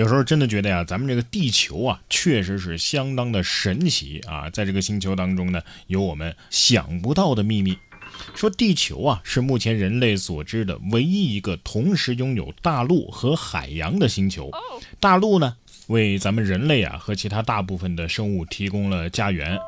有时候真的觉得呀，咱们这个地球啊，确实是相当的神奇啊！在这个星球当中呢，有我们想不到的秘密。说地球啊，是目前人类所知的唯一一个同时拥有大陆和海洋的星球。大陆呢，为咱们人类啊和其他大部分的生物提供了家园。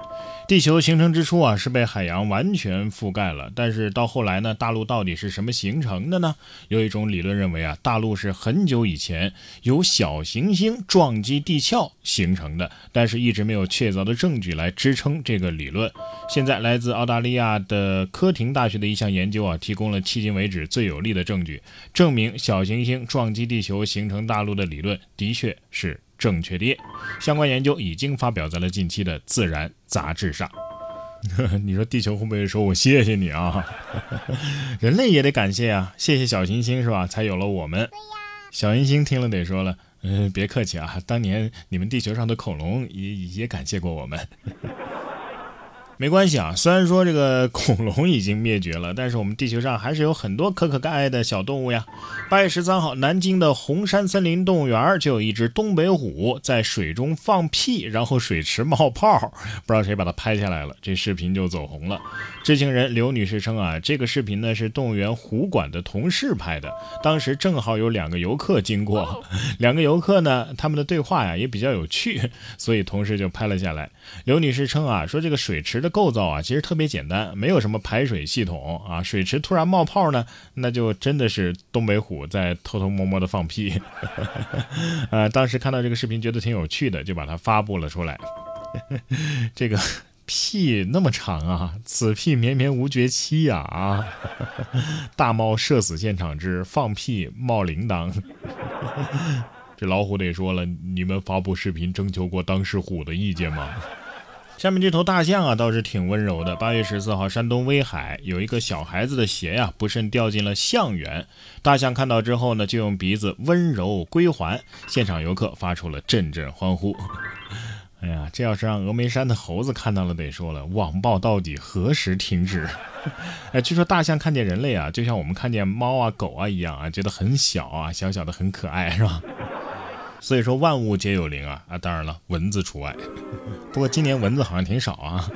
地球形成之初啊，是被海洋完全覆盖了。但是到后来呢，大陆到底是什么形成的呢？有一种理论认为啊，大陆是很久以前由小行星撞击地壳形成的，但是一直没有确凿的证据来支撑这个理论。现在来自澳大利亚的科廷大学的一项研究啊，提供了迄今为止最有力的证据，证明小行星撞击地球形成大陆的理论的确是。正确的，相关研究已经发表在了近期的《自然》杂志上。你说地球会不会说我谢谢你啊？人类也得感谢啊，谢谢小行星是吧？才有了我们。小行星听了得说了，嗯，别客气啊，当年你们地球上的恐龙也也感谢过我们。没关系啊，虽然说这个恐龙已经灭绝了，但是我们地球上还是有很多可可爱爱的小动物呀。八月十三号，南京的红山森林动物园就有一只东北虎在水中放屁，然后水池冒泡，不知道谁把它拍下来了，这视频就走红了。知情人刘女士称啊，这个视频呢是动物园虎馆的同事拍的，当时正好有两个游客经过，两个游客呢他们的对话呀也比较有趣，所以同事就拍了下来。刘女士称啊，说这个水池的。构造啊，其实特别简单，没有什么排水系统啊。水池突然冒泡呢，那就真的是东北虎在偷偷摸摸的放屁。呃，当时看到这个视频，觉得挺有趣的，就把它发布了出来。这个屁那么长啊，此屁绵绵无绝期呀啊！大猫社死现场之放屁冒铃铛。这老虎得说了，你们发布视频征求过当事虎的意见吗？下面这头大象啊，倒是挺温柔的。八月十四号，山东威海有一个小孩子的鞋呀，不慎掉进了象园。大象看到之后呢，就用鼻子温柔归还，现场游客发出了阵阵欢呼。哎呀，这要是让峨眉山的猴子看到了，得说了，网暴到底何时停止？哎，据说大象看见人类啊，就像我们看见猫啊、狗啊一样啊，觉得很小啊，小小的很可爱，是吧？所以说万物皆有灵啊啊，当然了，蚊子除外。不过今年蚊子好像挺少啊。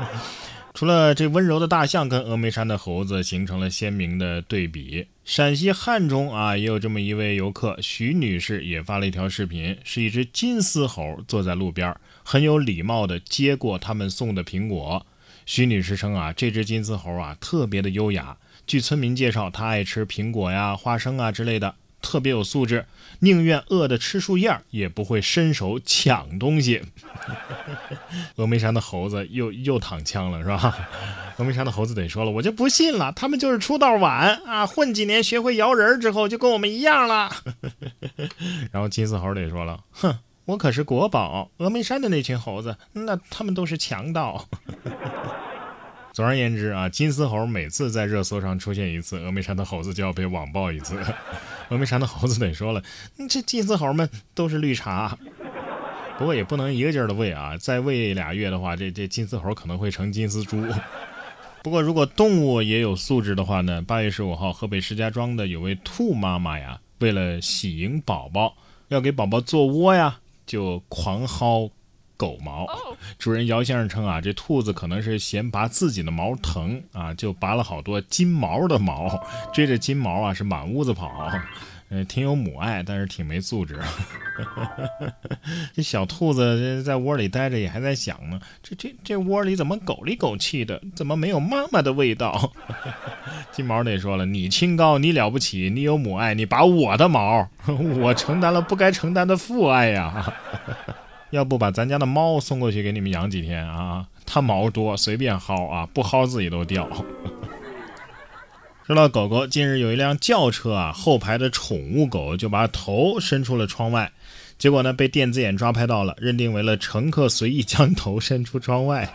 除了这温柔的大象跟峨眉山的猴子形成了鲜明的对比，陕西汉中啊也有这么一位游客徐女士也发了一条视频，是一只金丝猴坐在路边，很有礼貌的接过他们送的苹果。徐女士称啊，这只金丝猴啊特别的优雅，据村民介绍，它爱吃苹果呀、花生啊之类的。特别有素质，宁愿饿的吃树叶，也不会伸手抢东西。峨眉山的猴子又又躺枪了，是吧？峨眉山的猴子得说了，我就不信了，他们就是出道晚啊，混几年学会摇人之后就跟我们一样了。然后金丝猴得说了，哼，我可是国宝，峨眉山的那群猴子，那他们都是强盗。总而言之啊，金丝猴每次在热搜上出现一次，峨眉山的猴子就要被网暴一次。峨眉山的猴子得说了，这金丝猴们都是绿茶，不过也不能一个劲儿的喂啊，再喂俩月的话，这这金丝猴可能会成金丝猪。不过如果动物也有素质的话呢，八月十五号，河北石家庄的有位兔妈妈呀，为了喜迎宝宝，要给宝宝做窝呀，就狂薅。狗毛，主人姚先生称啊，这兔子可能是嫌拔自己的毛疼啊，就拔了好多金毛的毛，追着金毛啊是满屋子跑，呃，挺有母爱，但是挺没素质。这小兔子在窝里待着也还在想呢，这这这窝里怎么狗里狗气的，怎么没有妈妈的味道？金毛得说了，你清高，你了不起，你有母爱，你拔我的毛，我承担了不该承担的父爱呀。要不把咱家的猫送过去给你们养几天啊？它毛多，随便薅啊，不薅自己都掉。说到狗狗，近日有一辆轿车啊，后排的宠物狗就把头伸出了窗外，结果呢被电子眼抓拍到了，认定为了乘客随意将头伸出窗外。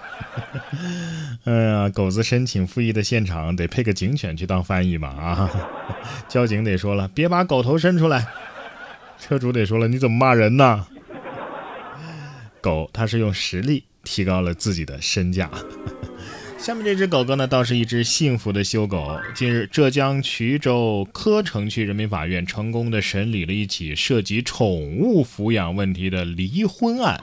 哎呀，狗子申请复议的现场得配个警犬去当翻译吧啊！交警得说了，别把狗头伸出来。车主得说了，你怎么骂人呢？狗它是用实力提高了自己的身价。下面这只狗狗呢，倒是一只幸福的修狗。近日，浙江衢州柯城区人民法院成功的审理了一起涉及宠物抚养问题的离婚案。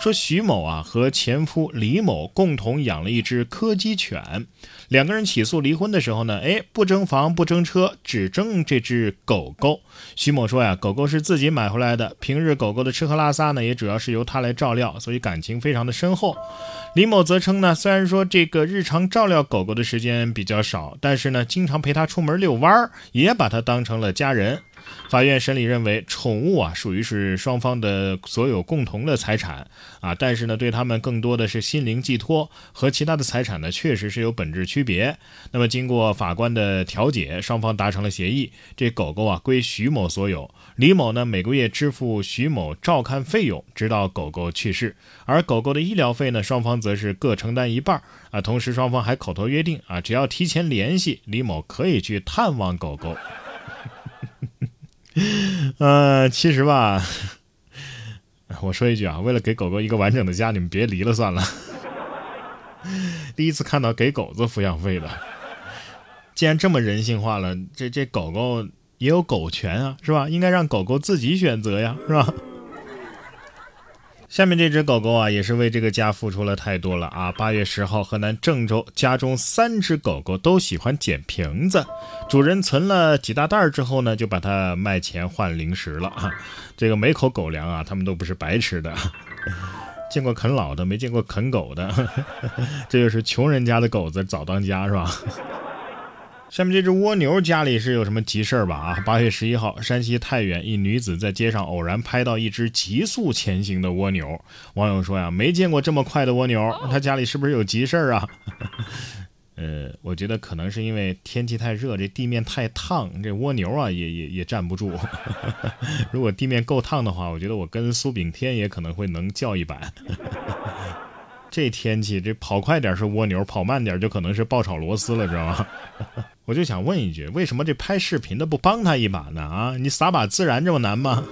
说徐某啊和前夫李某共同养了一只柯基犬，两个人起诉离婚的时候呢，哎，不争房不争车，只争这只狗狗。徐某说呀，狗狗是自己买回来的，平日狗狗的吃喝拉撒呢，也主要是由他来照料，所以感情非常的深厚。李某则称呢，虽然说这个日常照料狗狗的时间比较少，但是呢，经常陪它出门遛弯儿，也把它当成了家人。法院审理认为，宠物啊属于是双方的所有共同的财产啊，但是呢，对他们更多的是心灵寄托，和其他的财产呢确实是有本质区别。那么经过法官的调解，双方达成了协议，这狗狗啊归徐某所有，李某呢每个月支付徐某照看费用，直到狗狗去世，而狗狗的医疗费呢，双方则是各承担一半啊。同时双方还口头约定啊，只要提前联系，李某可以去探望狗狗。呃，其实吧，我说一句啊，为了给狗狗一个完整的家，你们别离了算了。第一次看到给狗子抚养费的，既然这么人性化了，这这狗狗也有狗权啊，是吧？应该让狗狗自己选择呀，是吧？下面这只狗狗啊，也是为这个家付出了太多了啊！八月十号，河南郑州家中三只狗狗都喜欢捡瓶子，主人存了几大袋之后呢，就把它卖钱换零食了啊！这个每口狗粮啊，他们都不是白吃的，见过啃老的，没见过啃狗的，这就是穷人家的狗子早当家是吧？下面这只蜗牛家里是有什么急事儿吧？啊，八月十一号，山西太原一女子在街上偶然拍到一只急速前行的蜗牛，网友说呀，没见过这么快的蜗牛，他家里是不是有急事儿啊？呃，我觉得可能是因为天气太热，这地面太烫，这蜗牛啊也也也站不住。如果地面够烫的话，我觉得我跟苏炳添也可能会能叫一板。这天气，这跑快点是蜗牛，跑慢点就可能是爆炒螺丝了，知道吗？我就想问一句，为什么这拍视频的不帮他一把呢？啊，你撒把孜然这么难吗？